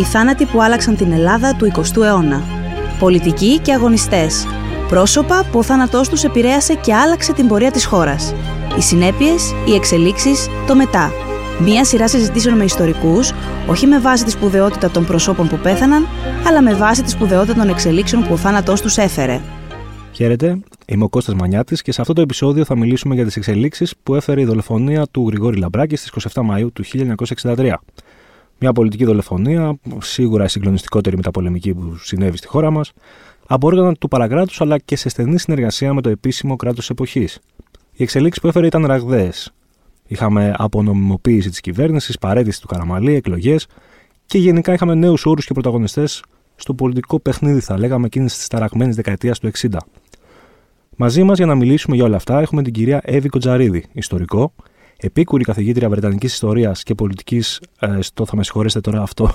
Οι θάνατοι που άλλαξαν την Ελλάδα του 20ου αιώνα. Πολιτικοί και αγωνιστές. Πρόσωπα που ο θάνατός τους επηρέασε και άλλαξε την πορεία της χώρας. Οι συνέπειες, οι εξελίξεις, το μετά. Μία σειρά συζητήσεων με ιστορικούς, όχι με βάση τη σπουδαιότητα των προσώπων που πέθαναν, αλλά με βάση τη σπουδαιότητα των εξελίξεων που ο θάνατός τους έφερε. Χαίρετε, είμαι ο Κώστας Μανιάτης και σε αυτό το επεισόδιο θα μιλήσουμε για τις εξελίξεις που έφερε η δολοφονία του Γρηγόρη Λαμπράκη στις 27 Μαΐου του 1963. Μια πολιτική δολοφονία, σίγουρα η συγκλονιστικότερη μεταπολεμική που συνέβη στη χώρα μας, από όργανα του παρακράτους αλλά και σε στενή συνεργασία με το επίσημο κράτος εποχής. Οι εξελίξεις που έφερε ήταν ραγδαίες. Είχαμε απονομιμοποίηση της κυβέρνησης, παρέτηση του Καραμαλή, εκλογές και γενικά είχαμε νέους όρους και πρωταγωνιστές στο πολιτικό παιχνίδι, θα λέγαμε, εκείνης της ταραγμένης δεκαετίας του 60. Μαζί μας για να μιλήσουμε για όλα αυτά έχουμε την κυρία Εύη Κοντζαρίδη, ιστορικό, επίκουρη καθηγήτρια Βρετανικής Ιστορίας και Πολιτικής, ε, στο θα με συγχωρέσετε τώρα αυτό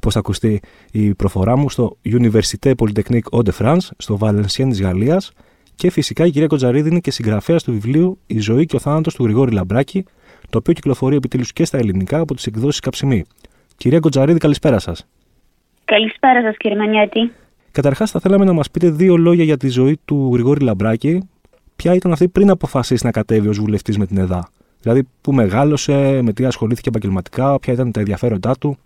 πώς θα ακουστεί η προφορά μου, στο Université Polytechnique de France, στο Valenciennes της Γαλλίας. Και φυσικά η κυρία Κοντζαρίδη είναι και συγγραφέας του βιβλίου Η ζωή και ο θάνατος του Γρηγόρη Λαμπράκη, το οποίο κυκλοφορεί επιτέλους και στα ελληνικά από τις εκδόσεις Καψιμή. Κυρία Κοντζαρίδη, καλησπέρα σας. Καλησπέρα σας, κύριε Μανιάτη. Καταρχάς, θα θέλαμε να μας πείτε δύο λόγια για τη ζωή του Γρηγόρη Λαμπράκη. Ποια ήταν αυτή πριν αποφασίσει να κατέβει ως βουλευτής με την ΕΔΑ; Δηλαδή, πού μεγάλωσε, με τι ασχολήθηκε επαγγελματικά, ποια ήταν τα ενδιαφέροντά του.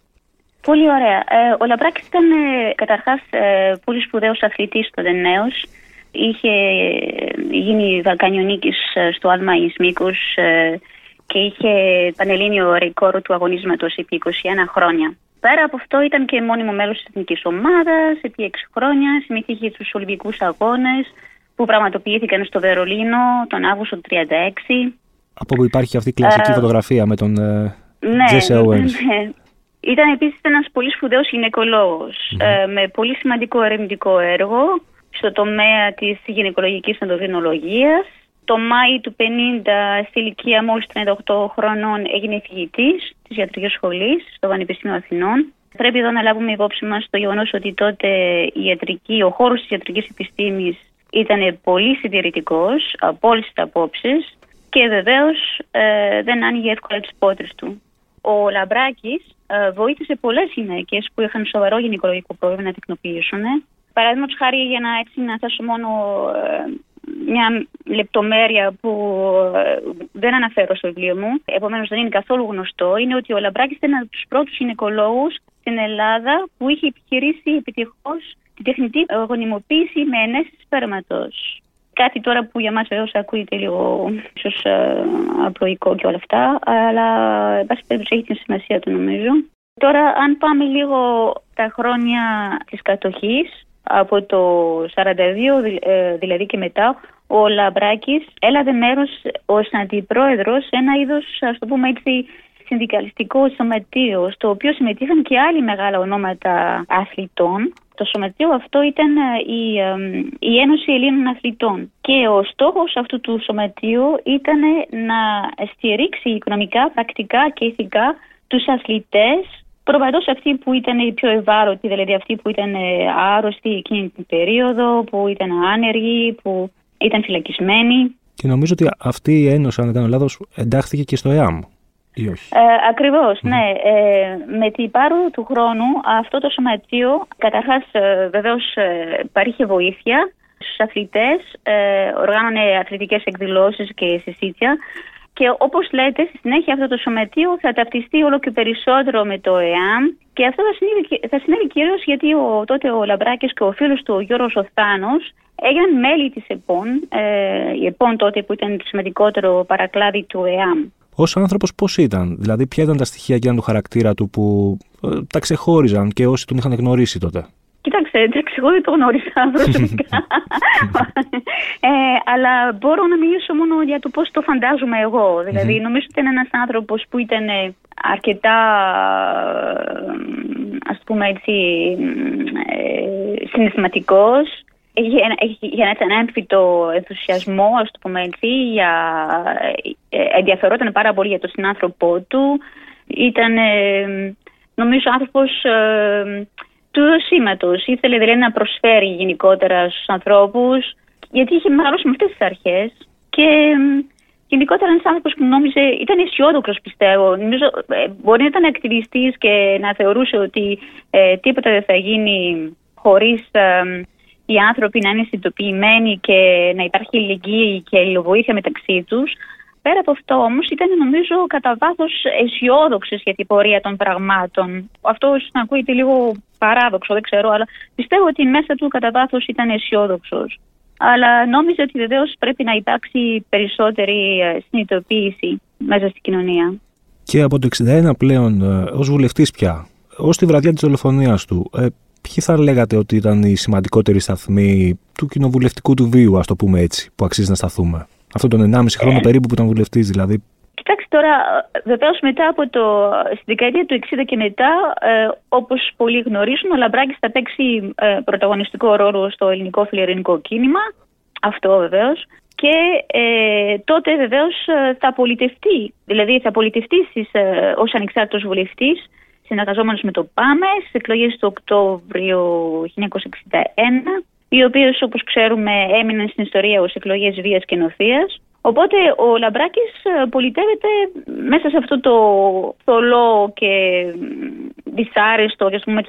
Πολύ ωραία. Ε, ο Λαμπράκης ήταν ε, καταρχάς ε, πολύ σπουδαίος αθλητής τότε νέο. Είχε γίνει βαλκανιονίκης στο Άλμα Ισμίκους και είχε πανελλήνιο ρεκόρ του αγωνίσματος επί 21 χρόνια. Πέρα από αυτό ήταν και μόνιμο μέλος της εθνικής ομάδας επί 6 χρόνια. Συμμετείχε στους Ολυμπικούς Αγώνες που πραγματοποιήθηκαν στο Βερολίνο τον Αύγουστο του 1936 από που υπάρχει αυτή η κλασική ε, φωτογραφία με τον ε, ναι, Jesse Owens. Ναι. Ήταν επίσης ένας πολύ σπουδαίος ε, με πολύ σημαντικό ερευνητικό έργο στο τομέα της γυναικολογικής ενδοκρινολογίας. Το Μάη του 50, στη ηλικία μόλις 38 χρονών, έγινε φοιτητής της ιατρικής σχολής στο Πανεπιστήμιο Αθηνών. Πρέπει εδώ να λάβουμε υπόψη μας το γεγονός ότι τότε η ιατρική, ο χώρος της ιατρικής επιστήμης ήταν πολύ συντηρητικός από όλες τις απόψεις και βεβαίως ε, δεν άνοιγε εύκολα τις πόρτε του. Ο Λαμπράκης ε, βοήθησε πολλές γυναίκες που είχαν σοβαρό γυναικολογικό πρόβλημα να τεκνοποιήσουν. Παραδείγματος χάρη, για να έτσι να θέσω μόνο ε, μια λεπτομέρεια που ε, δεν αναφέρω στο βιβλίο μου, επομένως δεν είναι καθόλου γνωστό, είναι ότι ο Λαμπράκης ήταν από τους πρώτους γυναικολόγους στην Ελλάδα που είχε επιχειρήσει επιτυχώς τη τεχνητή γονιμοποίηση με ενέσει σπέρματος. Κάτι τώρα που για μας βεβαίως ακούγεται λίγο ίσως ε, απλοϊκό και όλα αυτά, αλλά εν πάση περιπτώσει έχει την σημασία του νομίζω. Τώρα αν πάμε λίγο τα χρόνια της κατοχής, από το 42 ε, δηλαδή και μετά, ο Λαμπράκης έλαβε μέρος ως αντιπρόεδρος σε ένα είδος, ας το πούμε έτσι, συνδικαλιστικό σωματείο, στο οποίο συμμετείχαν και άλλοι μεγάλα ονόματα αθλητών. Το σωματείο αυτό ήταν ε, η, η Ένωση Ελλήνων Αθλητών και ο στόχος αυτού του σωματείου ήταν να στηρίξει οικονομικά, πρακτικά και ηθικά τους αθλητές προπαντός αυτοί που ήταν οι πιο ευάλωτοι, δηλαδή αυτοί που ήταν ε, άρρωστοι εκείνη την περίοδο, που ήταν άνεργοι, που ήταν φυλακισμένοι. Και νομίζω ότι αυτή η ένωση, αν δεν κάνω λάθος, εντάχθηκε και στο ΕΑΜ ή όχι. Ε, ακριβώς, ναι. Ε, με την πάρο του χρόνου αυτό το σωματείο καταρχάς ε, βεβαίως ε, παρήχε βοήθεια στους αθλητές, ε, οργάνωνε αθλητικές εκδηλώσεις και συζήτια και όπως λέτε, στη συνέχεια αυτό το σωματείο θα ταυτιστεί όλο και περισσότερο με το ΕΑΜ και αυτό θα συνέβη, θα συνέβη κυρίως γιατί ο, τότε ο Λαμπράκης και ο φίλος του ο Γιώργος Οθάνος έγιναν μέλη της ΕΠΟΝ, ε, η ΕΠΟΝ τότε που ήταν το σημαντικότερο παρακλάδι του ΕΑΜ. Ω άνθρωπος, πώς ήταν, δηλαδή, ποια ήταν τα στοιχεία εκείνα του χαρακτήρα του που ε, τα ξεχώριζαν και όσοι τον είχαν γνωρίσει τότε; Κοίταξε, εντάξει, εγώ δεν το γνώρισα προσωπικά. ε, αλλά μπορώ να μιλήσω μόνο για το πώς το φαντάζομαι εγώ. Δηλαδή, νομίζω ότι ήταν ένας άνθρωπος που ήταν αρκετά, ας πούμε έτσι, ε, συναισθηματικός, για ένα έμφυτο ενθουσιασμό, ας το πούμε έτσι, για, ε, ενδιαφερόταν πάρα πολύ για τον συνάνθρωπό του. Ήταν, ε, νομίζω, άνθρωπος ε, του δοσήματος. Ήθελε δηλαδή να προσφέρει γενικότερα στους ανθρώπους, γιατί είχε μεγαλώσει με αυτές τις αρχές και, γενικότερα ένας άνθρωπος που νόμιζε, ήταν αισιόδοξος πιστεύω. Νομίζω, ε, μπορεί να ήταν ακτιβιστής και να θεωρούσε ότι ε, τίποτα δεν θα γίνει χωρίς ε, οι άνθρωποι να είναι συνειδητοποιημένοι και να υπάρχει ηλικία και υλοβοήθεια μεταξύ τους. Πέρα από αυτό όμως ήταν νομίζω κατά βάθος αισιόδοξο για την πορεία των πραγμάτων. Αυτό ίσω να ακούγεται λίγο παράδοξο, δεν ξέρω, αλλά πιστεύω ότι μέσα του κατά βάθος ήταν αισιόδοξος. Αλλά νόμιζε ότι βεβαίως πρέπει να υπάρξει περισσότερη ε, συνειδητοποίηση μέσα στην κοινωνία. Και από το 61 πλέον, ε, ως βουλευτής πια, ως τη βραδιά της δολοφονίας του, ε, ποιοι θα λέγατε ότι ήταν οι σημαντικότεροι σταθμοί του κοινοβουλευτικού του βίου, ας το πούμε έτσι, που αξίζει να σταθούμε; Αυτό τον 1,5 χρόνο περίπου που ήταν βουλευτής, δηλαδή. Κοιτάξτε τώρα, βεβαίως μετά από το. στη δεκαετία του 60 και μετά, ε, όπως πολλοί γνωρίζουν, ο Λαμπράκης θα παίξει ε, πρωταγωνιστικό ρόλο στο ελληνικό φιλελληνικό κίνημα. Αυτό βεβαίως. Και ε, τότε βεβαίως ε, θα πολιτευτεί. Δηλαδή θα πολιτευτεί ε, ως ανεξάρτητος βουλευτής, συνεργαζόμενος με το ΠΑΜΕ στις εκλογές του Οκτώβριο 1961 οι οποίες όπως ξέρουμε έμειναν στην ιστορία ως εκλογές βίας και νοθείας. Οπότε ο Λαμπράκης ε, πολιτεύεται μέσα σε αυτό το θολό και δυσάρεστο και πούμε,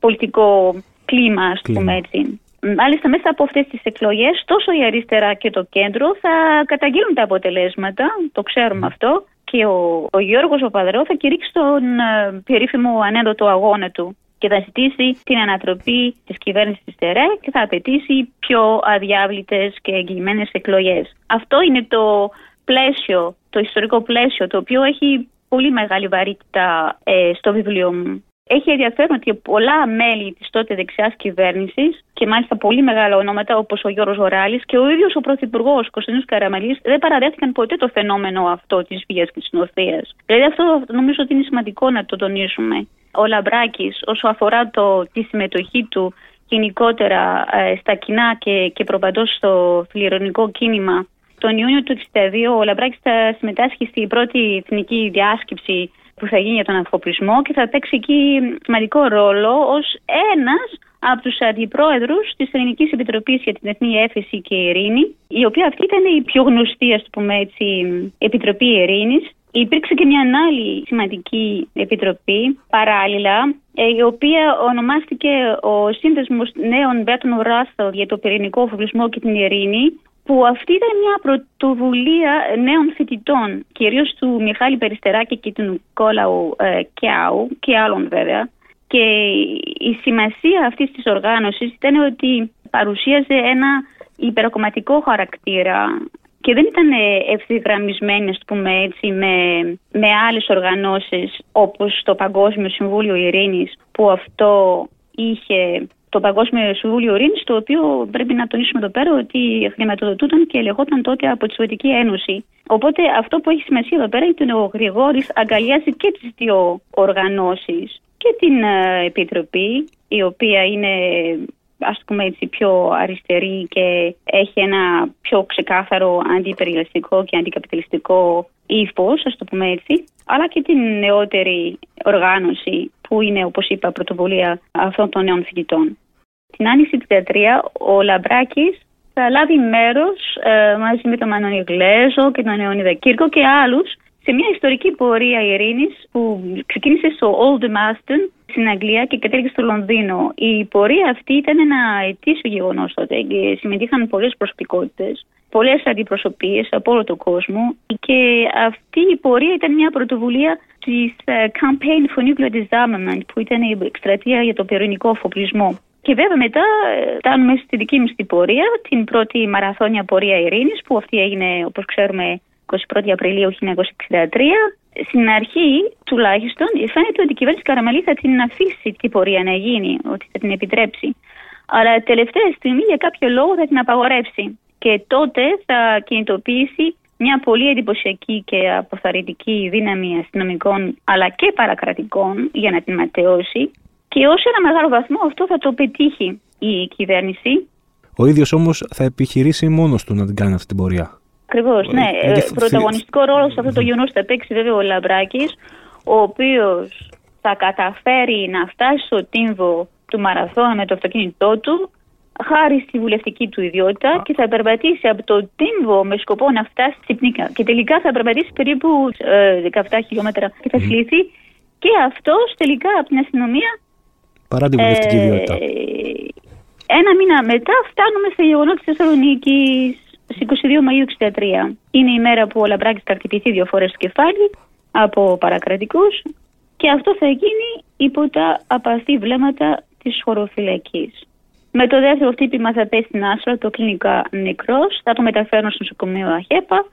πολιτικό κλίμα, ας πούμε έτσι. Μάλιστα μέσα από αυτές τις εκλογές τόσο η αριστερά και το κέντρο θα καταγγείλουν τα αποτελέσματα, το ξέρουμε αυτό, και ο, ο Γιώργος ο Παδρό θα κηρύξει τον ε, περίφημο ανέδοτο αγώνα του και θα ζητήσει την ανατροπή της κυβέρνησης της ΤΕΡΕ και θα απαιτήσει πιο αδιάβλητες και εγγυημένες εκλογές. Αυτό είναι το πλαίσιο, το ιστορικό πλαίσιο, το οποίο έχει πολύ μεγάλη βαρύτητα ε, στο βιβλίο μου. Έχει ενδιαφέρον ότι πολλά μέλη της τότε δεξιάς κυβέρνησης και μάλιστα πολύ μεγάλα ονόματα όπως ο Γιώργος Γοράλης και ο ίδιος ο Πρωθυπουργός Κωνσταντίνος Καραμαλής δεν παραδέχτηκαν ποτέ το φαινόμενο αυτό της βίας και της νοθείας. Δηλαδή αυτό νομίζω ότι είναι σημαντικό να το τονίσουμε ο Λαμπράκης όσο αφορά το, τη συμμετοχή του γενικότερα ε, στα κοινά και, και προπαντός στο φιλιρονικό κίνημα. Τον Ιούνιο του 1962 ο Λαμπράκης θα συμμετάσχει στην πρώτη εθνική διάσκεψη που θα γίνει για τον αφοπλισμό και θα παίξει εκεί σημαντικό ρόλο ως ένας από τους αντιπρόεδρους της Ελληνικής Επιτροπής για την Εθνή Έφεση και Ειρήνη, η οποία αυτή ήταν η πιο γνωστή, ας πούμε έτσι, Επιτροπή Ειρήνης. Υπήρξε και μια άλλη σημαντική επιτροπή παράλληλα, ε, η οποία ονομάστηκε ο Σύνδεσμος Νέων Μπέτων Ράστελ για το πυρηνικό φοβισμό και την ειρήνη, που αυτή ήταν μια πρωτοβουλία νέων φοιτητών, κυρίως του Μιχάλη Περιστεράκη και του Νικόλαου ε, Κιάου και άλλων βέβαια. Και η σημασία αυτής της οργάνωσης ήταν ότι παρουσίαζε ένα υπερκομματικό χαρακτήρα και δεν ήταν ε, ευθυγραμμισμένοι, πούμε έτσι, με, με άλλες οργανώσεις όπως το Παγκόσμιο Συμβούλιο Ειρήνης που αυτό είχε το Παγκόσμιο Συμβούλιο Ειρήνης, το οποίο πρέπει να τονίσουμε εδώ πέρα ότι χρηματοδοτούνταν και ελεγόταν τότε από τη Σοβιετική Ένωση. Οπότε αυτό που έχει σημασία εδώ πέρα είναι ότι ο Γρηγόρης αγκαλιάζει και τις δύο οργανώσεις και την ε, Επιτροπή, η οποία είναι ας πούμε έτσι πιο αριστερή και έχει ένα πιο ξεκάθαρο αντιπεριελαστικό και αντικαπιταλιστικό ύφος, ας το πούμε έτσι, αλλά και την νεότερη οργάνωση που είναι, όπως είπα, πρωτοβουλία αυτών των νέων φοιτητών. Την άνοιξη του 2013 ο Λαμπράκης θα λάβει μέρος ε, μαζί με τον Μανώνη Γλέζο και τον Νεόνιδα Κύρκο και άλλους σε μια ιστορική πορεία ειρήνης που ξεκίνησε στο Old Marston στην Αγγλία και κατέληξε στο Λονδίνο. Η πορεία αυτή ήταν ένα ετήσιο γεγονός τότε και συμμετείχαν πολλές προσωπικότητες, πολλές αντιπροσωπείες από όλο τον κόσμο και αυτή η πορεία ήταν μια πρωτοβουλία της ε, Campaign for Nuclear Disarmament που ήταν η εκστρατεία για το πυρηνικό αφοπλισμό. Και βέβαια μετά ε, φτάνουμε στη δική μου την πορεία, την πρώτη μαραθώνια πορεία ειρήνης που αυτή έγινε όπως ξέρουμε 21 Απριλίου 1963 στην αρχή τουλάχιστον φαίνεται ότι η κυβέρνηση Καραμαλή θα την αφήσει την πορεία να γίνει, ότι θα την επιτρέψει. Αλλά τελευταία στιγμή για κάποιο λόγο θα την απαγορεύσει. Και τότε θα κινητοποιήσει μια πολύ εντυπωσιακή και αποθαρρυντική δύναμη αστυνομικών αλλά και παρακρατικών για να την ματαιώσει και ως ένα μεγάλο βαθμό αυτό θα το πετύχει η κυβέρνηση. Ο ίδιος όμως θα επιχειρήσει μόνος του να την κάνει αυτή την πορεία. Ακριβώς, ναι. Ε, πρωταγωνιστικό ρόλο σε αυτό το γεγονός θα παίξει βέβαια ο Λαμπράκης, ο οποίος θα καταφέρει να φτάσει στο τύμβο του μαραθώνα με το αυτοκίνητό του χάρη στη βουλευτική του ιδιότητα και θα περπατήσει από το Τύμβο με σκοπό να φτάσει στη Πνίκα. Και τελικά θα περπατήσει περίπου 17 ε, χιλιόμετρα και θα συλληφθεί και αυτός τελικά από την αστυνομία. Παρά τη βουλευτική ε, ιδιότητα. Ένα μήνα μετά φτάνουμε σε γεγονός της Θεσσαλονίκης στις 22 Μαου 1963. Είναι η μέρα που ο Λαμπράκης θα χτυπηθεί δύο φορές στο κεφάλι από παρακρατικούς και αυτό θα γίνει υπό τα απαθή βλέμματα της χωροφυλακής. Με το δεύτερο χτύπημα θα πέσει στην άσφαλτο, το κλινικά νεκρός, θα το μεταφέρουν στο νοσοκομείο Αχέπα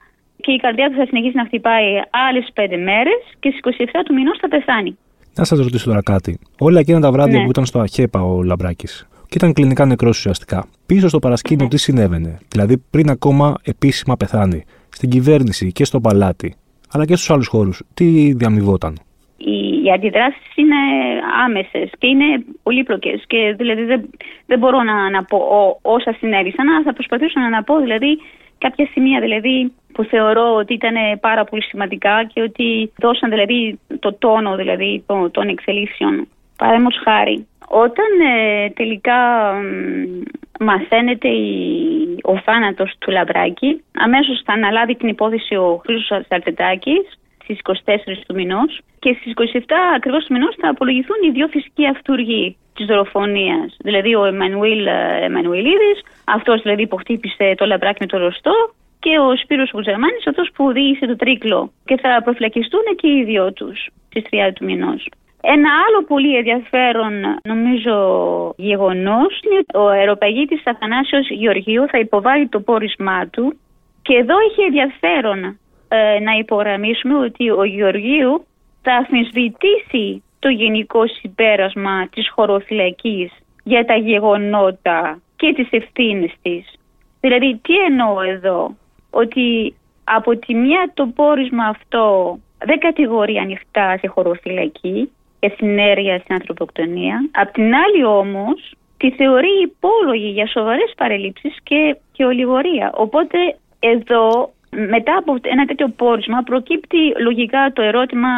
και η καρδιά του θα συνεχίσει να χτυπάει άλλες πέντε μέρες και στις 27 του μηνός θα πεθάνει. Να σας ρωτήσω τώρα κάτι. Όλα εκείνα τα βράδια ναι. που ήταν στο Αχέπα ο Λαμπράκης και ήταν κλινικά νεκρός ουσιαστικά. Πίσω στο παρασκήνιο ναι. τι συνέβαινε, δηλαδή πριν ακόμα επίσημα πεθάνει, στην κυβέρνηση και στο παλάτι, αλλά και στους άλλους χώρους, τι διαμοιβόταν οι, οι αντιδράσεις είναι άμεσες και είναι πολύπλοκες. Και δηλαδή δεν, δεν μπορώ να, να πω όσα συνέβησαν, θα προσπαθήσω να, να πω δηλαδή κάποια σημεία δηλαδή, που θεωρώ ότι ήταν πάρα πολύ σημαντικά και ότι δώσαν δηλαδή το τόνο δηλαδή, των εξελίξεων. Παραδείγματος χάρη, όταν ε, τελικά μαθαίνεται η, ο θάνατος του Λαμπράκη, αμέσως θα αναλάβει την υπόθεση ο Χρήστος Αρτετάκης στις 24 του μηνός και στις 27 ακριβώς του μηνός θα απολογηθούν οι δύο φυσικοί αυτούργοι της δολοφονίας. Δηλαδή ο Εμμανουήλ ε, Εμμανουηλίδης, αυτός δηλαδή που χτύπησε το λαμπράκι με το ρωστό, και ο Σπύρος Βουζερμάνης, αυτός που οδήγησε το τρίκλο. Και θα προφυλακιστούν και οι δύο τους στις 30 του μηνός. Ένα άλλο πολύ ενδιαφέρον νομίζω γεγονός είναι ότι ο αεροπαγίτης Αθανάσιος Γεωργίου θα υποβάλει το πόρισμά του και εδώ έχει ενδιαφέρον ε, να υπογραμμίσουμε ότι ο Γεωργίου θα αφισβητήσει το γενικό συμπέρασμα της χωροφυλακής για τα γεγονότα και τις ευθύνες της. Δηλαδή τι εννοώ εδώ, ότι από τη μια το πόρισμα αυτό δεν κατηγορεί ανοιχτά σε χωροφυλακή και συνέργεια στην ανθρωποκτονία. Απ' την άλλη όμως τη θεωρεί υπόλογη για σοβαρές παρελήψεις και, και ολιγορία. Οπότε εδώ μετά από ένα τέτοιο πόρισμα προκύπτει λογικά το ερώτημα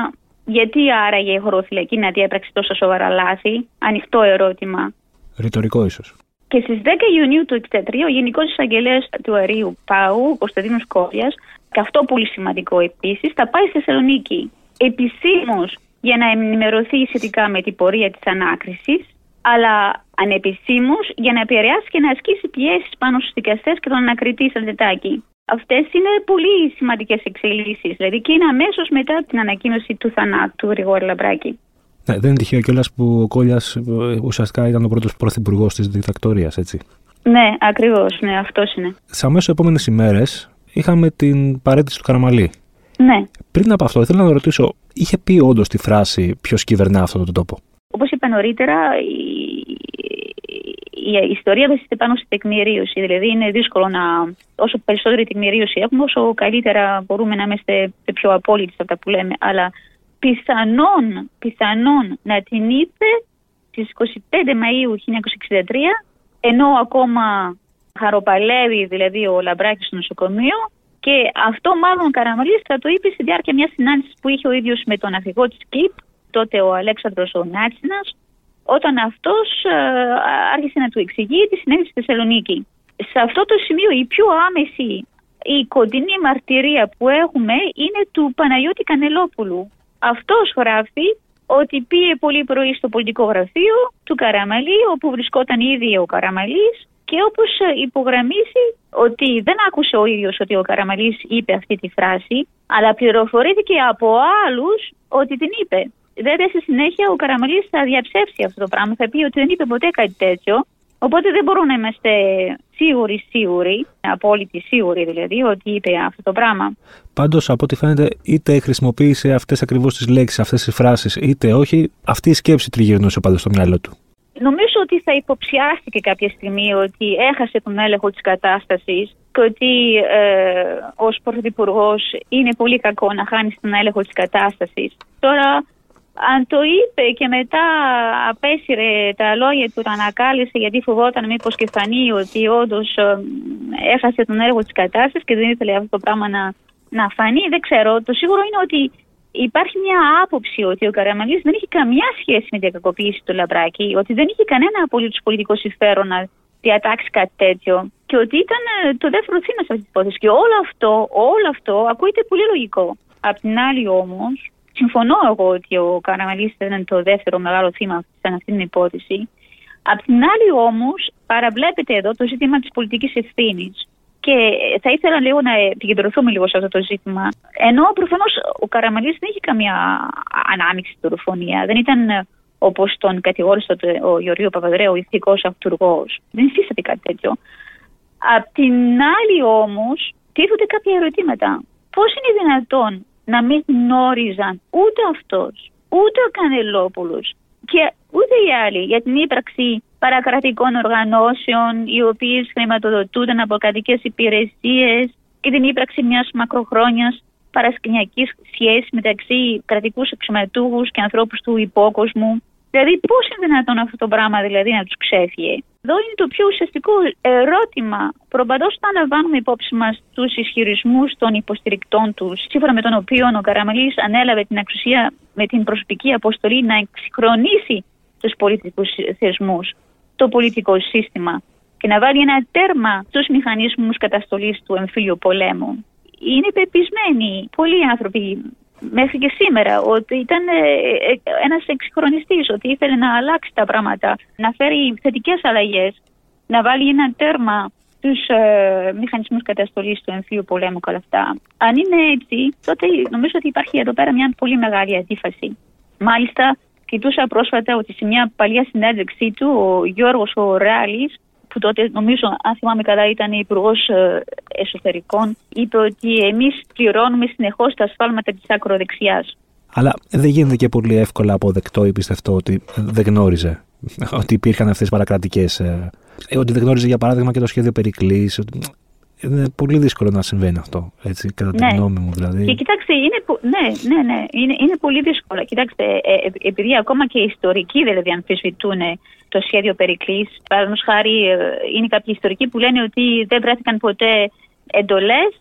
γιατί άραγε η χωροφυλακή να διέπραξε τόσα σοβαρά λάθη; Ανοιχτό ερώτημα. Ρητορικό ίσως. Και στις 10 Ιουνίου του 1963 ο Γενικός Εισαγγελέας του Αρίου Πάου, Κωνσταντίνος Κόβιας, και αυτό πολύ σημαντικό επίσης, θα πάει στη Θεσσαλονίκη επισήμως για να ενημερωθεί σχετικά με την πορεία της ανάκρισης, αλλά ανεπισήμως για να επηρεάσει και να ασκήσει πιέσεις πάνω στους δικαστές και τον ανακριτή Σαλτετάκη. Αυτές είναι πολύ σημαντικές εξελίξεις. Δηλαδή και είναι αμέσως μετά την ανακοίνωση του θανάτου του Γρηγόρη Λαμπράκη. Ναι, δεν είναι τυχαίο κιόλας που ο Κόλιας ε, ουσιαστικά ήταν ο πρώτος πρωθυπουργός της δικτακτορίας, έτσι. Ναι, ακριβώς. Ναι, αυτός είναι. Σε αμέσως επόμενες ημέρες είχαμε την παρέτηση του Καραμαλή. Ναι. Πριν από αυτό, ήθελα να ρωτήσω, είχε πει όντως τη φράση Ποιος κυβερνά αυτόν τον τόπο; Όπως είπα νωρίτερα, η ιστορία βασίζεται πάνω στη τεκμηρίωση. Δηλαδή, είναι δύσκολο να. Όσο περισσότερη τεκμηρίωση έχουμε, όσο καλύτερα μπορούμε να είμαστε πιο απόλυτοι σε αυτά που λέμε. Αλλά πιθανόν, πιθανόν να την είπε στις 25 Μαου 1963, ενώ ακόμα χαροπαλεύει δηλαδή ο Λαμπράκης στο νοσοκομείο και αυτό μάλλον ο Καραμαλής θα το είπε στη διάρκεια μιας συνάντησης που είχε ο ίδιος με τον αρχηγό της ΚΙΠ, τότε ο Αλέξανδρος ο Νάτσινας, όταν αυτός ε, άρχισε να του εξηγεί τι συνέβη στη Θεσσαλονίκη. Σε αυτό το σημείο η πιο άμεση, η κοντινή μαρτυρία που έχουμε είναι του Παναγιώτη Κανελόπουλου. Αυτός γράφει ότι πήγε πολύ πρωί στο πολιτικό γραφείο του Καραμαλή, όπου βρισκόταν ήδη ο Καραμαλής και όπως υπογραμμίζει ότι δεν άκουσε ο ίδιος ότι ο Καραμαλής είπε αυτή τη φράση, αλλά πληροφορήθηκε από άλλους ότι την είπε. Βέβαια, στη συνέχεια ο Καραμαλής θα διαψεύσει αυτό το πράγμα. Θα πει ότι δεν είπε ποτέ κάτι τέτοιο. Οπότε δεν μπορούμε να είμαστε σίγουροι, σίγουροι, απόλυτοι σίγουροι δηλαδή, ότι είπε αυτό το πράγμα. Πάντως, από ό,τι φαίνεται, είτε χρησιμοποίησε αυτές ακριβώς τις λέξεις, αυτές τις φράσεις, είτε όχι, αυτή η σκέψη τριγυρνούσε πάντα στο μυαλό του. Νομίζω ότι θα υποψιάστηκε κάποια στιγμή ότι έχασε τον έλεγχο της κατάστασης και ότι ε, ως πρωθυπουργός είναι πολύ κακό να χάνεις τον έλεγχο της κατάστασης. Τώρα αν το είπε και μετά απέσυρε τα λόγια του, τα ανακάλυψε γιατί φοβόταν μήπως και φανεί ότι όντως ε, έχασε τον έργο της κατάστασης και δεν ήθελε αυτό το πράγμα να, να φανεί. Δεν ξέρω. Το σίγουρο είναι ότι υπάρχει μια άποψη ότι ο Καραμαλής δεν έχει καμιά σχέση με την κακοποίηση του Λαμπράκη, ότι δεν είχε κανένα απολύτως πολιτικό συμφέρον να, διατάξει κάτι τέτοιο και ότι ήταν ε, το δεύτερο θύμα σε αυτή την υπόθεση. Και όλο αυτό, όλο αυτό ακούγεται πολύ λογικό. Απ' την άλλη όμως, συμφωνώ εγώ ότι ο Καραμαλής ήταν το δεύτερο μεγάλο θύμα σε αυτή την υπόθεση. Απ' την άλλη όμως, παραβλέπετε εδώ το ζήτημα της πολιτικής ευθύνης. Και θα ήθελα λίγο να επικεντρωθούμε λίγο σε αυτό το ζήτημα. Ενώ προφανώς ο Καραμαλής δεν είχε καμία ανάμειξη στη δολοφονία. Δεν ήταν όπως τον κατηγόρησε ο Γεωργίου Παπαδρέου, ηθικός αυτούργος. Δεν υφίσταται κάτι τέτοιο. Απ' την άλλη όμως, τίθονται κάποια ερωτήματα. Πώς είναι δυνατόν να μην γνώριζαν ούτε αυτός, ούτε ο Κανελόπουλος και ούτε οι άλλοι για την ύπαρξη παρακρατικών οργανώσεων οι οποίες χρηματοδοτούνταν από κρατικές υπηρεσίες και την ύπαρξη μιας μακροχρόνιας παρασκηνιακής σχέσης μεταξύ κρατικούς εξωματούχου και ανθρώπους του υπόκοσμου Δηλαδή, πώς είναι δυνατόν αυτό το πράγμα δηλαδή, να τους ξέφυγε; Εδώ είναι το πιο ουσιαστικό ερώτημα. Προπαντός, όταν λαμβάνουμε υπόψη μας τους ισχυρισμούς των υποστηρικτών τους, σύμφωνα με τον οποίο ο Καραμαλής ανέλαβε την εξουσία με την προσωπική αποστολή να εξυγχρονίσει τους πολιτικούς θεσμούς, το πολιτικό σύστημα και να βάλει ένα τέρμα στους μηχανισμούς καταστολής του εμφύλιου πολέμου. Είναι πεπισμένοι πολλοί άνθρωποι μέχρι και σήμερα ότι ήταν ε, ε, ένας εξυγχρονιστής, ότι ήθελε να αλλάξει τα πράγματα, να φέρει θετικές αλλαγές, να βάλει ένα τέρμα στους ε, μηχανισμούς καταστολής του εμφύλου πολέμου και όλα αυτά. Αν είναι έτσι, τότε νομίζω ότι υπάρχει εδώ πέρα μια πολύ μεγάλη αντίφαση. Μάλιστα, κοιτούσα πρόσφατα ότι σε μια παλιά συνέντευξή του ο Γιώργος ο Ρεάλης που τότε νομίζω, αν θυμάμαι καλά, ήταν υπουργός ε, εσωτερικών, είπε ότι εμείς πληρώνουμε συνεχώς τα ασφάλματα της ακροδεξιάς. Αλλά δεν γίνεται και πολύ εύκολα αποδεκτό ή πιστευτό ότι δεν γνώριζε ότι υπήρχαν αυτές οι παρακρατικές. Ε, ότι δεν γνώριζε, για παράδειγμα, και το σχέδιο Περικλής. Είναι πολύ δύσκολο να συμβαίνει αυτό, έτσι, κατά τη ναι. γνώμη μου δηλαδή. Και κοιτάξτε, είναι, ναι, ναι, ναι, είναι, είναι πολύ δύσκολο. Κοιτάξτε, ε, ε, επειδή ακόμα και οι ιστορικοί δηλαδή αμφισβητούν το σχέδιο Περικλής. Παραδείγματος χάρη, ε, είναι κάποιοι ιστορικοί που λένε ότι δεν βρέθηκαν ποτέ εντολές.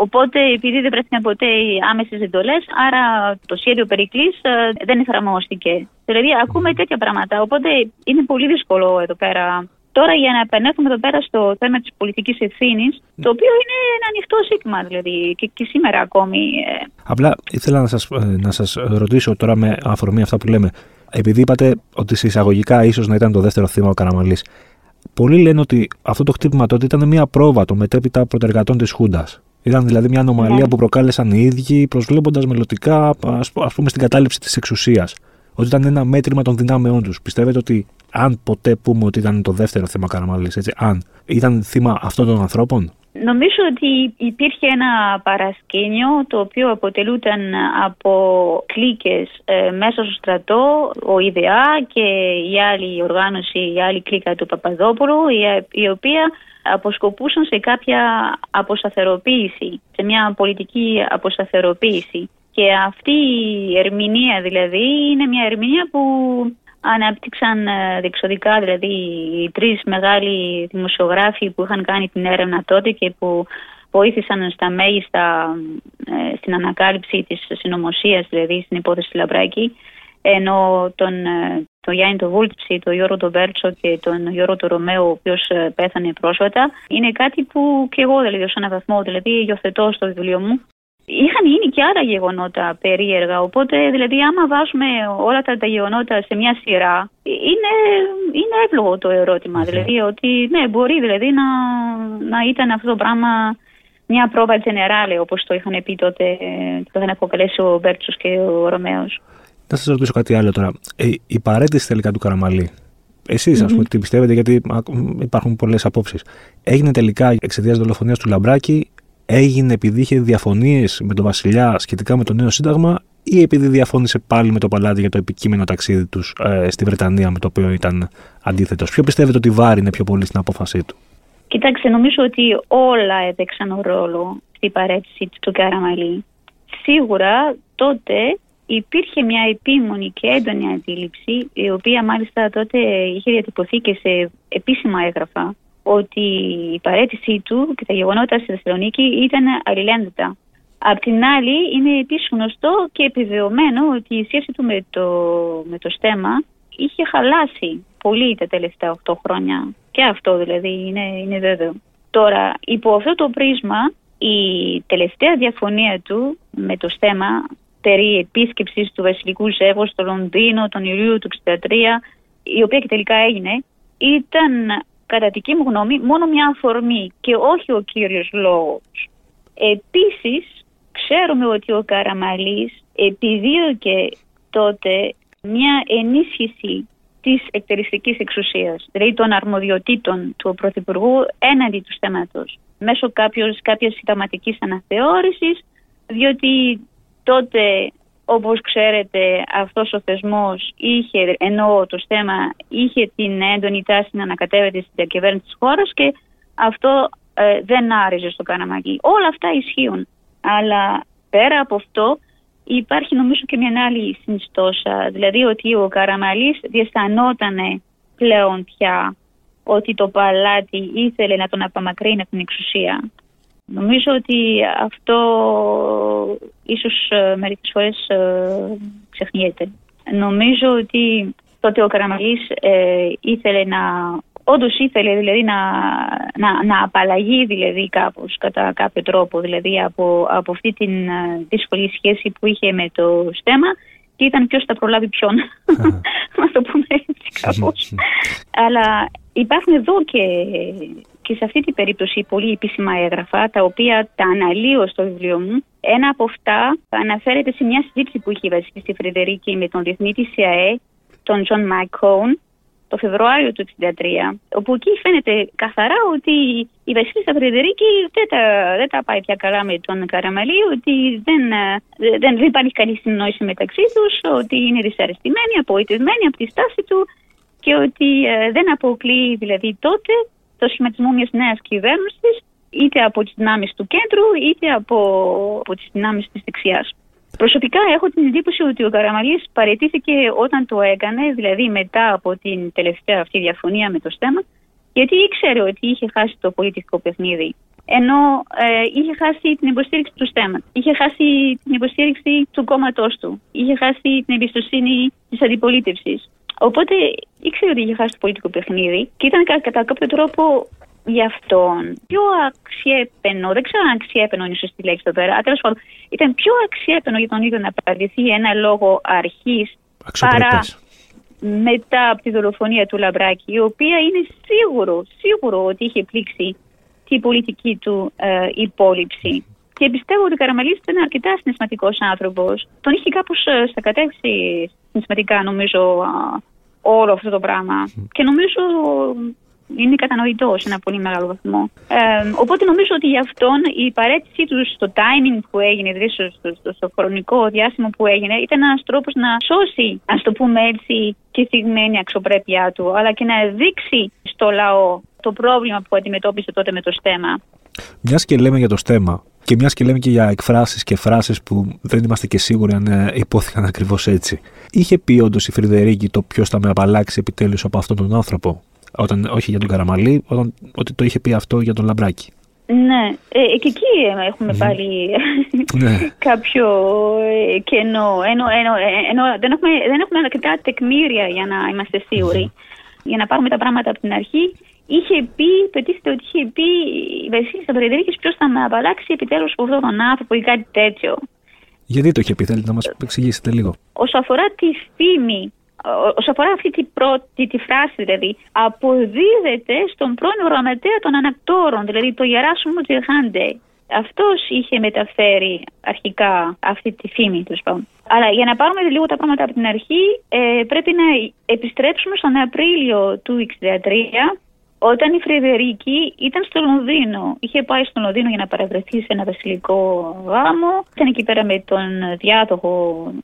Οπότε, επειδή δεν βρέθηκαν ποτέ οι άμεσες εντολές, άρα το σχέδιο Περικλής ε, δεν εφαρμόστηκε. Δηλαδή, ακούμε τέτοια πράγματα. Οπότε, είναι πολύ δύσκολο εδώ πέρα Τώρα για να επανέλθουμε εδώ πέρα στο θέμα της πολιτικής ευθύνης, το οποίο είναι ένα ανοιχτό ζήτημα δηλαδή και, και σήμερα ακόμη. Ε. Απλά ήθελα να σας, να σας ρωτήσω τώρα με αφορμή αυτά που λέμε. Επειδή είπατε ότι σε εισαγωγικά ίσως να ήταν το δεύτερο θύμα ο Καραμαλής, πολλοί λένε ότι αυτό το χτύπημα τότε ήταν μια πρόβα των μετέπειτα πρωτεργατών της Χούντας. Ήταν δηλαδή μια ανομαλία ναι. που προκάλεσαν οι ίδιοι, προσβλέποντας μελλοντικά, ας πούμε, στην κατάληψη της εξουσίας. Ότι ήταν ένα μέτρημα των δυνάμεών τους. Πιστεύετε ότι αν ποτέ πούμε ότι ήταν το δεύτερο θέμα Καραμαλή, έτσι, αν ήταν θύμα αυτών των ανθρώπων; Νομίζω ότι υπήρχε ένα παρασκήνιο το οποίο αποτελούταν από κλίκες ε, μέσα στο στρατό, ο ΙΔΕΑ και η άλλη οργάνωση, η άλλη κλίκα του Παπαδόπουλου η, η οποία αποσκοπούσαν σε κάποια αποσταθεροποίηση, σε μια πολιτική αποσταθεροποίηση. Και αυτή η ερμηνεία δηλαδή είναι μια ερμηνεία που ανέπτυξαν ε, διεξοδικά δηλαδή οι τρεις μεγάλοι δημοσιογράφοι που είχαν κάνει την έρευνα τότε και που βοήθησαν στα μέγιστα ε, στην ανακάλυψη της συνωμοσίας, δηλαδή στην υπόθεση Λαμπράκη ενώ τον, ε, τον Γιάννη τον Βούλτψη, τον Γιώργο τον Βέρτσο και τον Γιώργο τον Ρωμαίο ο οποίος πέθανε πρόσφατα είναι κάτι που και εγώ δηλαδή ως έναν βαθμό δηλαδή υιοθετώ στο βιβλίο μου Είχαν γίνει και άλλα γεγονότα περίεργα, οπότε δηλαδή άμα βάζουμε όλα τα, τα γεγονότα σε μια σειρά, είναι, είναι εύλογο το ερωτημα δηλαδή ότι ναι, μπορεί δηλαδή να, να ήταν αυτό το πράγμα μια πρόβα τζενεράλε, όπως το είχαν πει τότε, το είχαν αποκαλέσει ο Μπέρτσος και ο Ρωμαίος. Να σας ρωτήσω κάτι άλλο τώρα. Ε, η παρέτηση τελικά του Καραμαλή, Εσείς, mm-hmm. ας πούμε, τι πιστεύετε, γιατί υπάρχουν πολλές απόψεις. Έγινε τελικά εξαιτίας δολοφονίας του Λαμπράκη έγινε επειδή είχε διαφωνίες με τον Βασιλιά σχετικά με το νέο Σύνταγμα ή επειδή διαφώνησε πάλι με το παλάτι για το επικείμενο ταξίδι τους ε, στη Βρετανία με το οποίο ήταν αντίθετος. Ποιο πιστεύετε ότι βάρινε πιο πολύ στην απόφασή του; Κοιτάξτε, νομίζω ότι όλα έπαιξαν ρόλο στην παρέτηση του Καραμαλή. Σίγουρα τότε υπήρχε μια επίμονη και έντονη αντίληψη, η οποία μάλιστα τότε είχε διατυπωθεί και σε επίσημα έγγραφα ότι η παρέτησή του και τα γεγονότα στη Θεσσαλονίκη ήταν αλληλένδετα. Απ' την άλλη, είναι επίσης γνωστό και επιβεβαιωμένο ότι η σχέση του με το, με το στέμα είχε χαλάσει πολύ τα τελευταία 8 χρόνια. Και αυτό δηλαδή είναι, είναι βέβαιο. Τώρα, υπό αυτό το πρίσμα, η τελευταία διαφωνία του με το θέμα περί επίσκεψης του βασιλικού ζεύγου στο Λονδίνο τον Ιουλίου του 1963, η οποία και τελικά έγινε, ήταν κατά δική μου γνώμη μόνο μια αφορμή και όχι ο κύριος λόγος. Επίσης, ξέρουμε ότι ο Καραμαλής επιδίωκε τότε μια ενίσχυση της εκτελεστικής εξουσίας, δηλαδή των αρμοδιοτήτων του Πρωθυπουργού έναντι του θέματος, μέσω κάποιος, κάποιας συνταγματικής αναθεώρησης, διότι τότε όπως ξέρετε αυτός ο θεσμός είχε, ενώ το θέμα είχε την έντονη τάση να ανακατεύεται στην διακυβέρνηση της χώρας και αυτό ε, δεν άρεσε στο Καναμακί. Όλα αυτά ισχύουν. Αλλά πέρα από αυτό υπάρχει νομίζω και μια άλλη συνιστόσα. Δηλαδή ότι ο Καραμαλής διαισθανόταν πλέον πια ότι το παλάτι ήθελε να τον απομακρύνει από την εξουσία. Νομίζω ότι αυτό ίσως ε, μερικές φορές ε, ξεχνιέται. Νομίζω ότι τότε ο Καραμαλής ε, ήθελε να όντως ήθελε δηλαδή να, να, να απαλλαγεί δηλαδή κάπως κατά κάποιο τρόπο δηλαδή από, από αυτή την ε, δύσκολη σχέση που είχε με το στέμα και ήταν ποιος θα προλάβει ποιον, να το πούμε έτσι κάπως. Αλλά υπάρχουν εδώ και, και σε αυτή την περίπτωση πολύ επίσημα έγγραφα τα οποία τα αναλύω στο βιβλίο μου. Ένα από αυτά αναφέρεται σε μια συζήτηση που είχε βασιστεί στη Φρεντερίκη με τον διεθνή της CIA, τον Τζον Μάικον, το Φεβρουάριο του 1963, όπου εκεί φαίνεται καθαρά ότι η Βασίλισσα Φρειδερίκη δεν τα, δεν τα πάει πια καλά με τον Καραμανλή, ότι δεν, δεν, δεν υπάρχει καλή συνεννόηση μεταξύ τους, ότι είναι δυσαρεστημένη, απογοητευμένη από τη στάση του και ότι ε, δεν αποκλείει δηλαδή τότε το σχηματισμό μιας νέας κυβέρνησης είτε από τις δυνάμεις του κέντρου είτε από, από τις δυνάμεις της δεξιάς. Προσωπικά έχω την εντύπωση ότι ο Καραμαλής παρετήθηκε όταν το έκανε, δηλαδή μετά από την τελευταία αυτή διαφωνία με το στέμα, γιατί ήξερε ότι είχε χάσει το πολιτικό παιχνίδι. Ενώ ε, είχε χάσει την υποστήριξη του στέμα, είχε χάσει την υποστήριξη του κόμματός του, είχε χάσει την εμπιστοσύνη της αντιπολίτευσης. Οπότε ήξερε ότι είχε χάσει το πολιτικό παιχνίδι και ήταν κατά κάποιο τρόπο για αυτόν πιο αξιέπαινο, δεν ξέρω αν αξιέπαινο είναι η σωστή λέξη εδώ πέρα, τέλος πάντων, ήταν πιο αξιέπαινο για τον ίδιο να παραδειχθεί ένα λόγο αρχής παρά μετά από τη δολοφονία του Λαμπράκη, η οποία είναι σίγουρο, σίγουρο ότι είχε πλήξει την πολιτική του ε, υπόλοιψη. Και πιστεύω ότι ο Καραμαλής ήταν αρκετά συναισθηματικός άνθρωπος. Τον είχε κάπως ε, στακατεύσει συναισθηματικά, νομίζω, όλο αυτό το πράγμα. Και νομίζω είναι κατανοητός σε ένα πολύ μεγάλο βαθμό. Ε, οπότε νομίζω ότι γι' αυτόν η παρέτησή του στο timing που έγινε, δηλαδή στο, στο, στο χρονικό διάστημα που έγινε, ήταν ένας τρόπος να σώσει, ας το πούμε έτσι, τη θυγμένη αξιοπρέπειά του, αλλά και να δείξει στο λαό το πρόβλημα που αντιμετώπισε τότε με το στέμα. Μιας και λέμε για το στέμα, και μιας και λέμε και για εκφράσεις και φράσεις που δεν είμαστε και σίγουροι αν ε, υπόθηκαν ακριβώς έτσι. Είχε πει όντως η Φρυδερίκη το ποιος θα με απαλλάξει επιτέλους από αυτόν τον άνθρωπο; Όταν, όχι για τον Καραμαλή, όταν, ότι το είχε πει αυτό για τον Λαμπράκη. Ναι, ε, και εκεί έχουμε mm. πάλι ναι. κάποιο ε, κενό. Ενώ, ενώ, ενώ δεν, έχουμε, δεν έχουμε αρκετά τεκμήρια για να είμαστε σίγουροι. Για να πάρουμε τα πράγματα από την αρχή. Είχε πει, πετύχεται ότι είχε πει η Βασίλισσα Φρεντερίκη ποιος θα με απαλλάξει επιτέλους από αυτόν τον άνθρωπο ή κάτι τέτοιο. Γιατί το είχε πει, θέλετε να μας εξηγήσετε λίγο; Όσο αφορά τη φήμη Όσο αφορά αυτή τη, πρώτη, τη φράση δηλαδή, αποδίδεται στον πρώην γραμματέα των ανακτόρων, δηλαδή το Γεράσιμο Τζεχάντε. Αυτός είχε μεταφέρει αρχικά αυτή τη φήμη, του πάντων. Αλλά για να πάρουμε λίγο τα πράγματα από την αρχή, ε, πρέπει να επιστρέψουμε στον Απρίλιο του 1963, όταν η Φρυδερίκη ήταν στο Λονδίνο. Είχε πάει στο Λονδίνο για να παραβρεθεί σε ένα βασιλικό γάμο. Ήταν εκεί πέρα με τον διάδοχο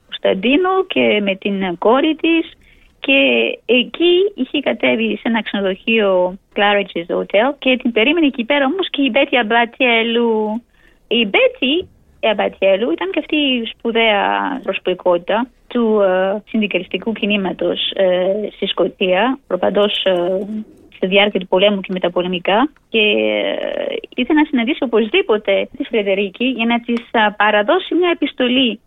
Κωνσταντίνο και με την κόρη της. Και εκεί είχε κατέβει σε ένα ξενοδοχείο Claridge's Hotel και την περίμενε εκεί πέρα όμως και η Μπέτη Αμπατιέλου. Η Μπέτη Αμπατιέλου ήταν και αυτή η σπουδαία προσωπικότητα του uh, συνδικαλιστικού κινήματος uh, στη Σκωτία, προπαντός uh, στη διάρκεια του πολέμου και μεταπολεμικά και ήθελε να συναντήσει οπωσδήποτε τη Φρεντερίκη για να της παραδώσει μια επιστολή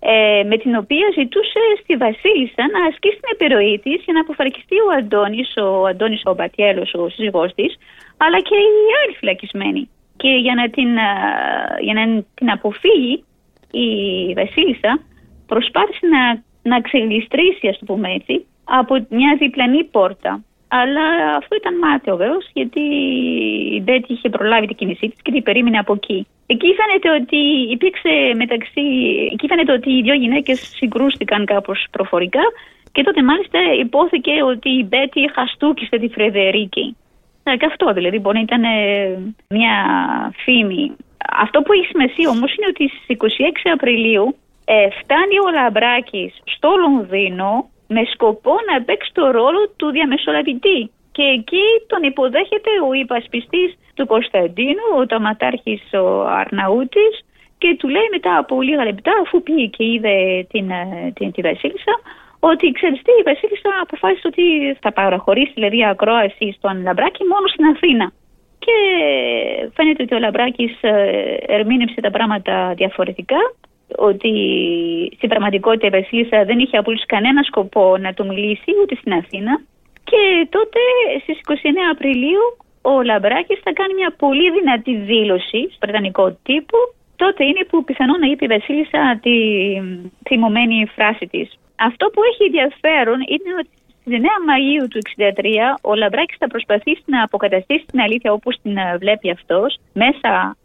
ε, με την οποία ζητούσε στη Βασίλισσα να ασκήσει την επιρροή της για να αποφαρκιστεί ο Αντώνης, ο Αντώνης ο Μπατιέλος, ο σύζυγός της, αλλά και οι άλλοι φυλακισμένοι. Και για να την, για να την αποφύγει η Βασίλισσα προσπάθησε να, να ξεγλιστρήσει, ας το πούμε έτσι, από μια διπλανή πόρτα. Αλλά αυτό ήταν μάταιο βέβαιω, γιατί η Μπέτη είχε προλάβει την κίνησή της και την περίμενε από εκεί. Εκεί φαίνεται ότι υπήρξε μεταξύ. Εκεί φαίνεται ότι οι δύο γυναίκες συγκρούστηκαν κάπως προφορικά και τότε μάλιστα υπόθηκε ότι η Μπέτη χαστούκησε τη Φρεδερίκη. Ε, και αυτό δηλαδή μπορεί να ήταν ε, μια φήμη. Αυτό που έχει σημασία όμως είναι ότι στις 26 Απριλίου ε, φτάνει ο Λαμπράκης στο Λονδίνο με σκοπό να παίξει το ρόλο του διαμεσολαβητή. Και εκεί τον υποδέχεται ο υπασπιστής του Κωνσταντίνου, ο ταματάρχης ο Αρναούτης και του λέει μετά από λίγα λεπτά, αφού πήγε και είδε την, ε, την, τη Βασίλισσα, ότι ξέρεις τι, η Βασίλισσα αποφάσισε ότι θα παραχωρήσει δηλαδή ακρόαση στον Λαμπράκη μόνο στην Αθήνα. Και φαίνεται ότι ο Λαμπράκης ε, ερμήνευσε τα πράγματα διαφορετικά ότι στην πραγματικότητα η Βασίλισσα δεν είχε απολύτως κανένα σκοπό να του μιλήσει ούτε στην Αθήνα. Και τότε στις 29 Απριλίου ο Λαμπράκης θα κάνει μια πολύ δυνατή δήλωση στο Βρετανικό τύπο. Τότε είναι που πιθανόν να είπε η Βασίλισσα τη θυμωμένη φράση της. Αυτό που έχει ενδιαφέρον είναι ότι στις 9 Μαΐου του 1963 ο Λαμπράκης θα προσπαθήσει να αποκαταστήσει την αλήθεια όπως την βλέπει αυτός μέσα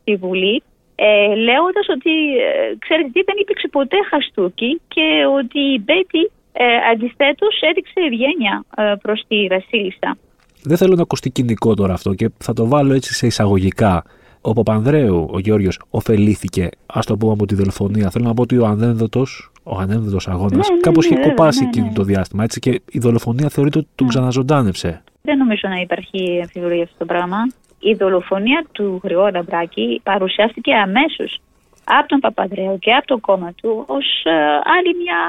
στη Βουλή ε, λέγοντας ότι ε, ξέρετε τι δεν υπήρξε ποτέ χαστούκι και ότι η Μπέτη ε, αντιθέτως έδειξε ευγένεια ε, προς τη Βασίλισσα. Δεν θέλω να ακουστεί κοινικό τώρα αυτό και θα το βάλω έτσι σε εισαγωγικά. Ο Παπανδρέου, ο Γιώργο, ωφελήθηκε, ας το πούμε, από τη δολοφονία. Θέλω να πω ότι ο ανένδοτος ο ανένδοτος αγώνας, ναι, ναι, κάπως είχε ναι, κοπάσει ναι, εκείνο ναι. το διάστημα. Έτσι, και η δολοφονία θεωρείται ότι τον ξαναζωντάνευσε. Δεν νομίζω να υπάρχει αμφιβολία αυτό το πράγμα η δολοφονία του Γρηγόρη Λαμπράκη παρουσιάστηκε αμέσως από τον Παπαδρέο και από το κόμμα του ως ε, άλλη μια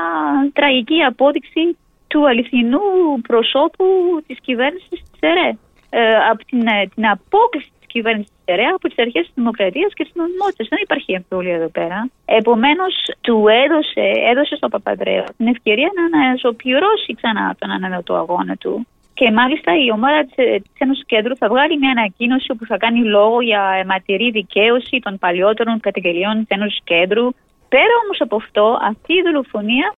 τραγική απόδειξη του αληθινού προσώπου της κυβέρνησης της ΕΡΕ. Ε, από την, ε, την απόκληση της κυβέρνησης της ΕΡΕ από τις αρχές της δημοκρατίας και της νομιμότητας. Δεν υπάρχει αμφιβολία εδώ πέρα. Επομένως του έδωσε, έδωσε στον Παπαδρέο την ευκαιρία να αναζωπηρώσει ξανά τον ανανεωτό αγώνα του και μάλιστα η ομάδα της Ένωσης Κέντρου θα βγάλει μια ανακοίνωση όπου θα κάνει λόγο για αιματηρή δικαίωση των παλιότερων καταγγελιών της Ένωσης Κέντρου. Πέρα όμως από αυτό, αυτή η δολοφονία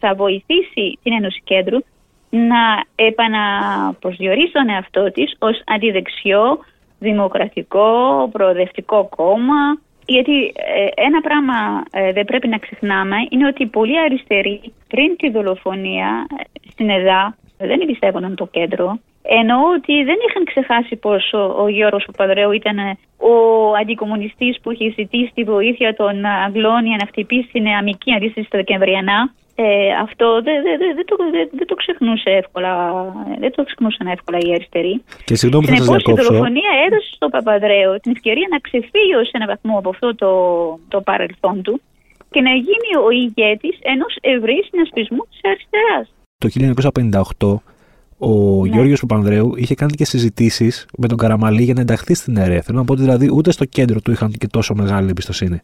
θα βοηθήσει την Ένωση Κέντρου να επαναπροσδιορίσει τον εαυτό της ως αντιδεξιό, δημοκρατικό, προοδευτικό κόμμα. Γιατί ε, ένα πράγμα ε, δεν πρέπει να ξεχνάμε είναι ότι πολλοί αριστεροί πριν τη δολοφονία ε, στην ΕΔΑ δεν εμπιστεύονταν το κέντρο. Εννοώ ότι δεν είχαν ξεχάσει πως ο, ο Γιώργος Παπαδρέου ήταν ο αντικομουνιστής που είχε ζητήσει τη βοήθεια των Αγγλών για να χτυπήσει την αμική αντίσταση στα Δεκεμβριανά. Ε, αυτό δεν δε, δε, το, δε, το ξεχνούσε εύκολα, δεν το ξεχνούσαν εύκολα οι αριστεροί. Και συγγνώμη θα σας διακόψω. Η δολοφονία έδωσε στον Παπαδρέου την ευκαιρία να ξεφύγει ως ένα βαθμό από αυτό το, το παρελθόν του και να γίνει ο ηγέτης ενός ευρύ συνασπισμού της αριστεράς το 1958 ο ναι. Γιώργος Παπανδρέου είχε κάνει και συζητήσεις με τον Καραμαλή για να ενταχθεί στην ΕΡΕ. Θέλω να πω ότι δηλαδή ούτε στο κέντρο του είχαν και τόσο μεγάλη εμπιστοσύνη.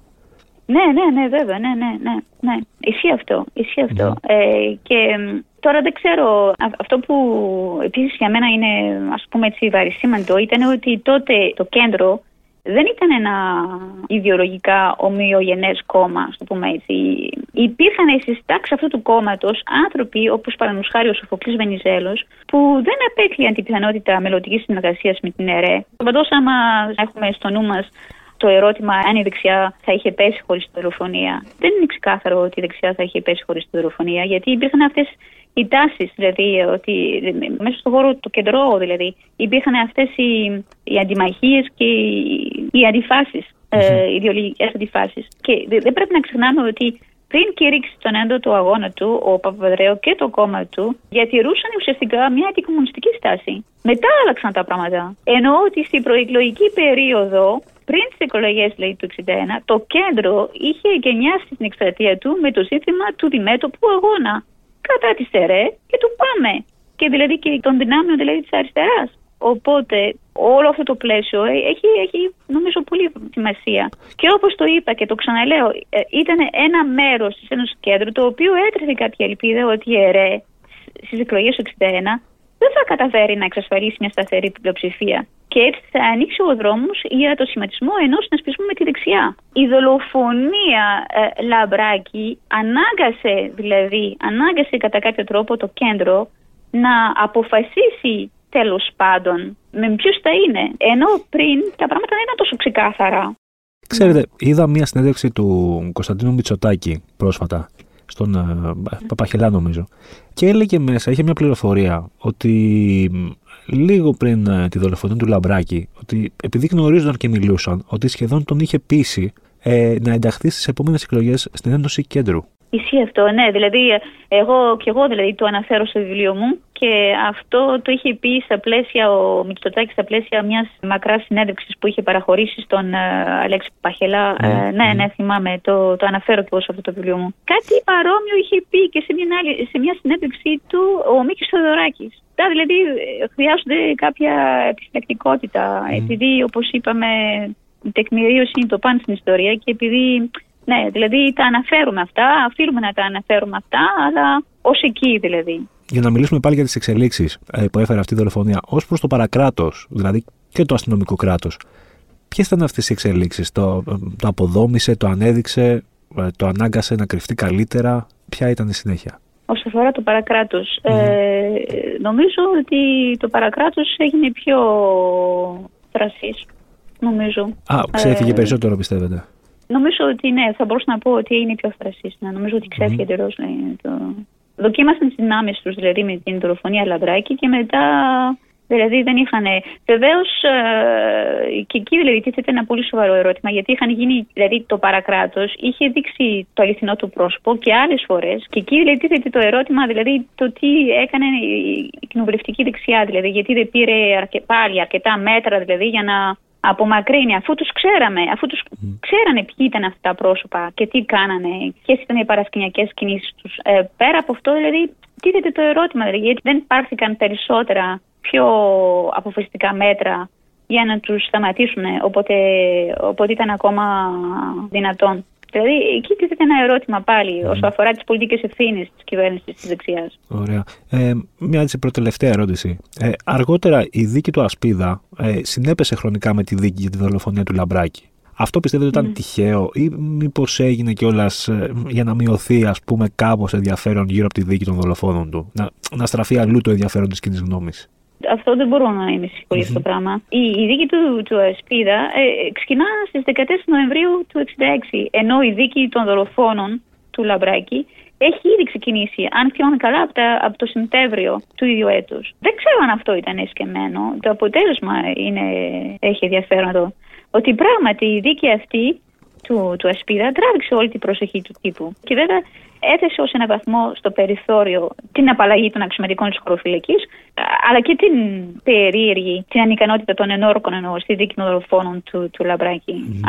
Ναι, ναι, ναι, βέβαια, ναι, ναι, ναι, ναι. Ισχύει αυτό, ισχύει αυτό. Ναι. Ε, και τώρα δεν ξέρω, αυτό που επίσης για μένα είναι ας πούμε έτσι βαρισίμαντο ήταν ότι τότε το κέντρο δεν ήταν ένα ιδεολογικά ομοιογενές κόμμα, το πούμε έτσι. Υπήρχαν στι τάξει αυτού του κόμματος άνθρωποι, όπως παραδείγματος χάρη ο Σοφοκλής Βενιζέλος, που δεν απέκλειαν την πιθανότητα μελλοντικής συνεργασίας με την ΕΡΕ. Παντό, άμα έχουμε στο νου μας το ερώτημα αν η δεξιά θα είχε πέσει χωρίς τη δολοφονία. Δεν είναι ξεκάθαρο ότι η δεξιά θα είχε πέσει χωρίς τη δολοφονία, γιατί υπήρχαν αυτές οι τάσεις, δηλαδή ότι μέσα στον χώρο του κεντρώου δηλαδή, υπήρχαν αυτές οι, οι αντιμαχίες και οι, οι αντιφάσεις, ε, ιδεολογικές αντιφάσεις. Και δεν πρέπει να ξεχνάμε ότι πριν κηρύξει τον έντοτο αγώνα του, ο Παπαδρέο και το κόμμα του διατηρούσαν ουσιαστικά μια αντικομουνιστική στάση. Μετά άλλαξαν τα πράγματα. Ενώ ότι στην προεκλογική περίοδο πριν τις εκλογές του 1961, το κέντρο είχε γενιάσει την εκστρατεία του με το σύνθημα του διμέτωπου αγώνα. Κατά τη ΣΕΡΕ και του ΠΑΜΕ. Και δηλαδή και των δυνάμεων δηλαδή της αριστεράς. Οπότε όλο αυτό το πλαίσιο έχει, έχει νομίζω πολύ σημασία. Και όπως το είπα και το ξαναλέω, ε, ήταν ένα μέρος της Ένωσης Κέντρου το οποίο έτρεφε κάποια ελπίδα ότι η ΕΡΕ στις εκλογές του 61 δεν θα καταφέρει να εξασφαλίσει μια σταθερή πλειοψηφία. Και έτσι θα ανοίξει ο δρόμος για το σχηματισμό ενός συνασπισμού με τη δεξιά. Η δολοφονία ε, Λαμπράκη ανάγκασε, δηλαδή, ανάγκασε κατά κάποιο τρόπο το κέντρο να αποφασίσει τέλος πάντων με ποιους θα είναι. Ενώ πριν τα πράγματα δεν ήταν τόσο ξεκάθαρα. Ξέρετε, είδα μια συνέντευξη του Κωνσταντίνου Μητσοτάκη πρόσφατα στον ε, Παπαχελά νομίζω. Και έλεγε μέσα, είχε μια πληροφορία ότι λίγο πριν ε, τη δολοφονία του Λαμπράκη, ότι επειδή γνωρίζονταν και μιλούσαν, ότι σχεδόν τον είχε πείσει ε, να ενταχθεί στις επόμενες εκλογές στην Ένωση Κέντρου. Ισχύει αυτό, ναι. Δηλαδή, εγώ και εγώ δηλαδή, το αναφέρω στο βιβλίο μου και αυτό το είχε πει στα πλαίσια, ο Μητσοτάκης στα πλαίσια μιας μακράς συνέντευξης που είχε παραχωρήσει στον uh, Αλέξη Παχελά. Ναι, uh, ναι, ναι, θυμάμαι, το, το αναφέρω και εγώ σε αυτό το βιβλίο μου. Κάτι παρόμοιο είχε πει και σε μια, σε μια συνέντευξή του ο Μίκης Θοδωράκης. Δηλαδή χρειάζονται κάποια επιστακτικότητα, επειδή όπως είπαμε η τεκμηρίωση είναι το πάνω στην ιστορία και επειδή ναι, δηλαδή τα αναφέρουμε αυτά, οφείλουμε να τα αναφέρουμε αυτά, αλλά ως εκεί δηλαδή. Για να μιλήσουμε πάλι για τις εξελίξεις ε, που έφερε αυτή η δολοφονία, ως προς το παρακράτος, δηλαδή και το αστυνομικό κράτος, ποιες ήταν αυτές οι εξελίξεις, το, το αποδόμησε, το ανέδειξε, ε, το ανάγκασε να κρυφτεί καλύτερα, ποια ήταν η συνέχεια; Όσον αφορά το παρακρατο ε, νομίζω ότι το παρακράτος έγινε πιο θρασής, νομίζω. Α, ξέφυγε ε, περισσότερο πιστεύετε; Νομίζω ότι ναι, θα μπορούσα να πω ότι είναι πιο Ναι. Νομίζω ότι ξέφυγε mm. εντελώ. Ναι, το... Δοκίμασαν τις δυνάμεις τους δηλαδή με την δολοφονία Λαμπράκη και μετά Δηλαδή δεν είχαν. Βεβαίως ε, και εκεί δηλαδή τίθεται ένα πολύ σοβαρό ερώτημα γιατί είχαν γίνει. Δηλαδή το παρακράτος είχε δείξει το αληθινό του πρόσωπο και άλλες φορές. Και εκεί δηλαδή τίθεται το ερώτημα δηλαδή το τι έκανε η κοινοβουλευτική δεξιά. Δηλαδή γιατί δεν πήρε αρκε, πάλι αρκετά μέτρα δηλαδή για να απομακρύνει, αφού τους ξέραμε, αφού τους ξέρανε ποιοι ήταν αυτά τα πρόσωπα και τι κάνανε, ποιες ήταν οι παρασκηνιακές κινήσεις τους. Ε, πέρα από αυτό, δηλαδή, τίθεται το ερώτημα, δηλαδή, γιατί δεν πάρθηκαν περισσότερα πιο αποφασιστικά μέτρα για να τους σταματήσουν, οπότε, οπότε ήταν ακόμα δυνατόν. Δηλαδή, εκεί τίθεται ένα ερώτημα πάλι mm. όσο αφορά τις πολιτικές ευθύνες της κυβέρνησης της δεξιάς. Ωραία. Ε, μια έτσι προτελευταία ερώτηση. Ε, αργότερα η δίκη του Ασπίδα ε, συνέπεσε χρονικά με τη δίκη για τη δολοφονία του Λαμπράκη. Αυτό πιστεύετε ότι ήταν τυχαίο ή μήπως έγινε κιόλας ε, για να μειωθεί ας πούμε κάπως ενδιαφέρον γύρω από τη δίκη των δολοφόνων του; Να, να στραφεί αλλού το ενδιαφέρον της κοινής γνώμης; Αυτό δεν μπορώ να είμαι σίγουρη αυτό το πράγμα. Η, η δίκη του, του Ασπίδα ε, ξεκινά στις 14 Νοεμβρίου του 1966, ενώ η δίκη των δολοφόνων του Λαμπράκη έχει ήδη ξεκινήσει, αν θυμάμαι καλά, από, τα, από το Σεπτέμβριο του ίδιου έτους. Δεν ξέρω αν αυτό ήταν εσκεμμένο. Το αποτέλεσμα είναι, έχει ενδιαφέρον εδώ. Ότι πράγματι η δίκη αυτή του, του Ασπίδα τράβηξε όλη την προσοχή του τύπου. Και βέβαια έθεσε ως ένα βαθμό στο περιθώριο την απαλλαγή των αξιωματικών της χωροφυλακής, αλλά και την περίεργη, την ανικανότητα των ενόρκων εννοώ στη δίκη των δολοφόνων του, του Λαμπράκη.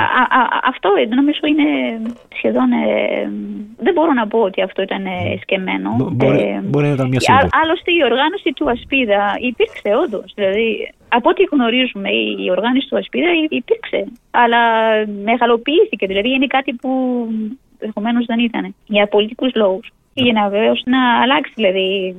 αυτό νομίζω είναι σχεδόν. Ε, δεν μπορώ να πω ότι αυτό ήταν σκεμμένο. Μπορεί, ε, μπορεί να ήταν μια Άλλωστε η οργάνωση του Ασπίδα υπήρξε όντως. Δηλαδή από ό,τι γνωρίζουμε, η οργάνωση του Ασπίδα υπήρξε. Αλλά μεγαλοποιήθηκε. Δηλαδή είναι κάτι που ενδεχομένως δεν ήταν. Για πολιτικούς λόγους. Και για να βεβαίως να αλλάξει δηλαδή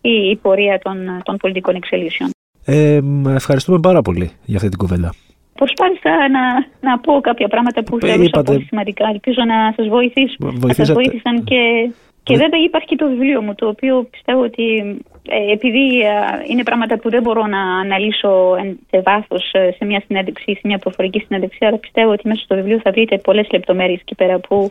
η, η πορεία των, των πολιτικών εξελίσεων. Ε, ευχαριστούμε πάρα πολύ για αυτή την κουβέντα. Προσπάθησα να, να πω κάποια πράγματα που ε, θεωρούσα είπατε... πολύ σημαντικά. Ελπίζω να σας βοηθήσουν. Να σας βοήθησαν και, και βέβαια υπάρχει και το βιβλίο μου, το οποίο πιστεύω ότι ε, επειδή είναι πράγματα που δεν μπορώ να αναλύσω σε βάθος ε, σε μια συνέντευξη ή σε μια προφορική συνέντευξη, αλλά πιστεύω ότι μέσα στο βιβλίο θα βρείτε πολλές λεπτομέρειες εκεί πέρα που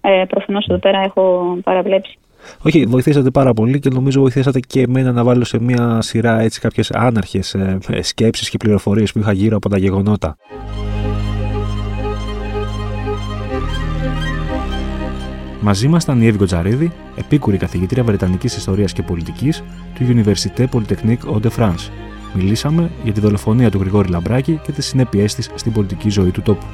ε, προφανώς εδώ πέρα έχω παραβλέψει. Όχι, βοηθήσατε πάρα πολύ και νομίζω βοηθήσατε και εμένα να βάλω σε μια σειρά έτσι κάποιες άναρχες ε, σκέψεις και πληροφορίες που είχα γύρω από τα γεγονότα. Μαζί μας ήταν η Εύη Γκοτζαρίδη, επίκουρη καθηγήτρια Βρετανικής Ιστορίας και Πολιτικής του Université Polytechnique de France. Μιλήσαμε για τη δολοφονία του Γρηγόρη Λαμπράκη και τις συνέπειές της στην πολιτική ζωή του τόπου.